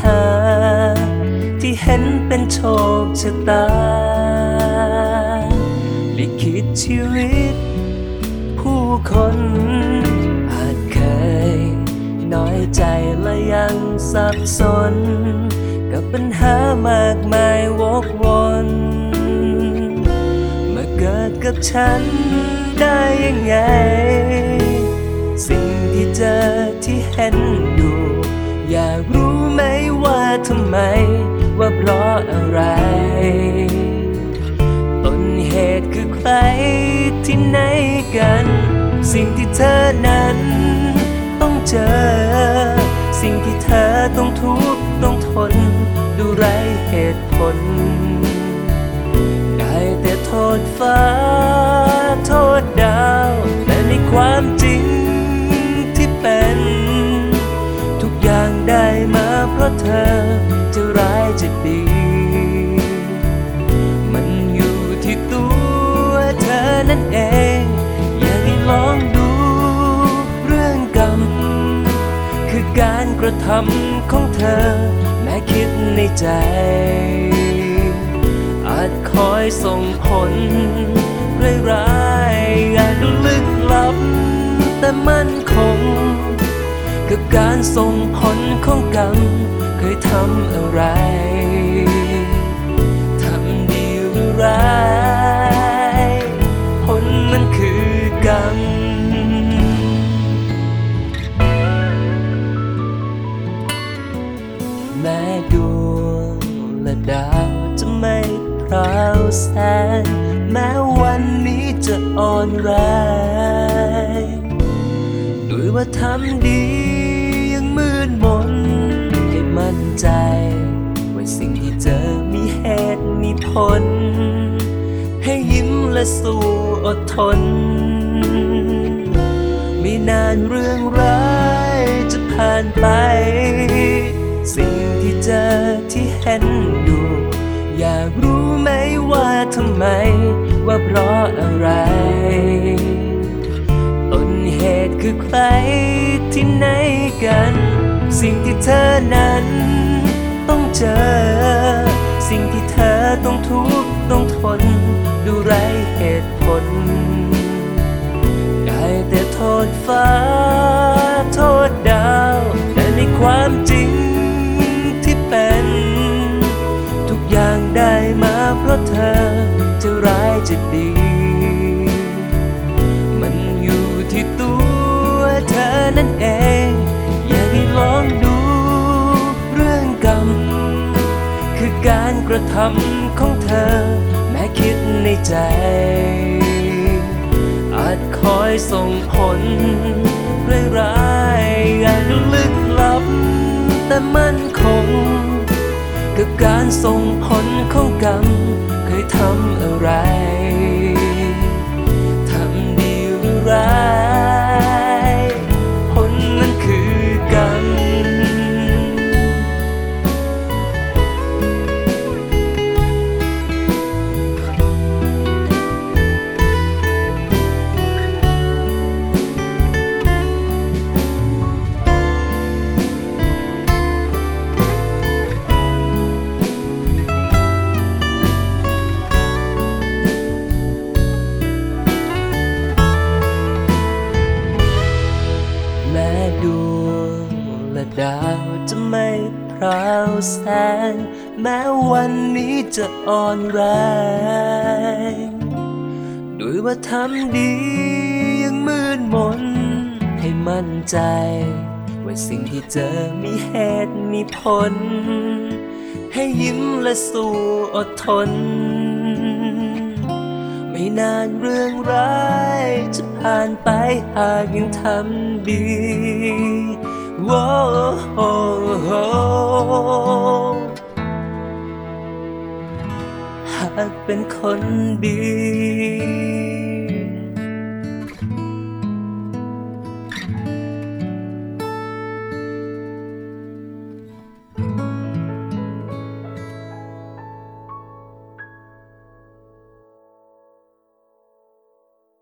หา ที่เห็นเป็นโชคชะตาลิขิตชีวิต ผู้คนอาจเคย น้อยใจและยังสับสน กับปัญหามากมายวกวนมาเกิดกับฉันได้ยังไง ทำไมว่าเพราะอะไร ต้นเหตุคือใครที่ไหนกัน สิ่งที่เธอนั้น ต้องเจอ สิ่งที่เธอต้องทุกข์ต้องทน ดูไรเหตุผล ได้แต่โทษฟ้า โทษดาว แต่ในความจริงที่เป็น ทุกอย่างได้มาเพราะเธอ จะดี มันอยู่ที่ตัวเธอนั่นเอง อยากให้ลองดูเรื่องกรรม คือการกระทำของเธอ แม้คิดในใจ อาจคอยส่งผลร้ายๆอาจลึกลับ แต่มั่นคง กับการส่งผลของกรรมเคยทำอะไร แม้ดวงและดาวจะไม่พราวแสงแม้วันนี้จะอ่อนแรงด้วยว่าทำดียังมืดมนให้มั่นใจ ว่าสิ่งที่เจอมีเหตุมีผล ให้ยิ้มและสู้อดทน ไม่นานเรื่องร้ายจะผ่านไป สิ่ง เจอที่เห็นอยู่อยากรู้ไหมว่าทำไม ว่าเพราะอะไร ต้นเหตุคือใครที่ไหนกัน สิ่งที่เธอนั้น ต้องเจอ สิ่งที่เธอต้องทุกข์ต้องทน ดูไรเหตุผล ได้แต่โทษฟ้า โทษดาว แต่ในความจริง รกระทำของเธอ แม้คิดในใจ อาจคอยส่งผลร้ายๆอาจลึกลับ แต่มั่นคง กับการส่งผลของกรรมเคยทำอะไร ทำดีหรือร้าย แสงแม้วันนี้จะอ่อนแรง ด้วยว่าทำดียังมืดมน ให้มั่นใจ ว่าสิ่งที่เจอมีเหตุมีผล ให้ยิ้มและสู้อดทน ไม่นานเรื่องร้ายจะผ่านไปหากยังทำดี หากเป็นคนดี